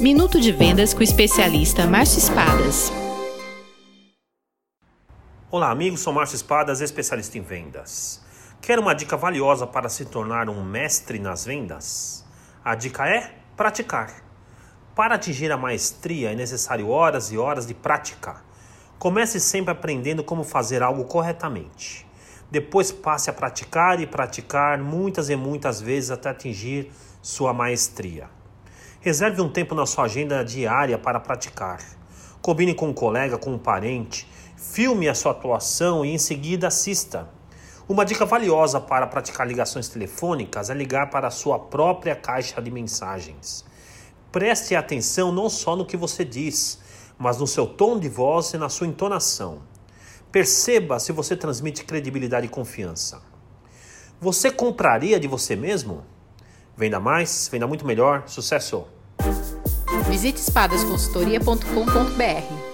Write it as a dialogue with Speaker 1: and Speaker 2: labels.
Speaker 1: Minuto de Vendas com o especialista Márcio Espadas.
Speaker 2: Olá, amigos. Sou Márcio Espadas, especialista em vendas. Quer uma dica valiosa para se tornar um mestre nas vendas? A dica é praticar. Para atingir a maestria é necessário horas e horas de prática. Comece sempre aprendendo como fazer algo corretamente. Depois passe a praticar e praticar muitas e muitas vezes até atingir sua maestria. Reserve um tempo na sua agenda diária para praticar. Combine com um colega, com um parente, filme a sua atuação e em seguida assista. Uma dica valiosa para praticar ligações telefônicas é ligar para a sua própria caixa de mensagens. Preste atenção não só no que você diz, mas no seu tom de voz e na sua entonação. Perceba se você transmite credibilidade e confiança. Você compraria de você mesmo? Venda mais, venda muito melhor. Sucesso!
Speaker 1: Visite espadasconsultoria.com.br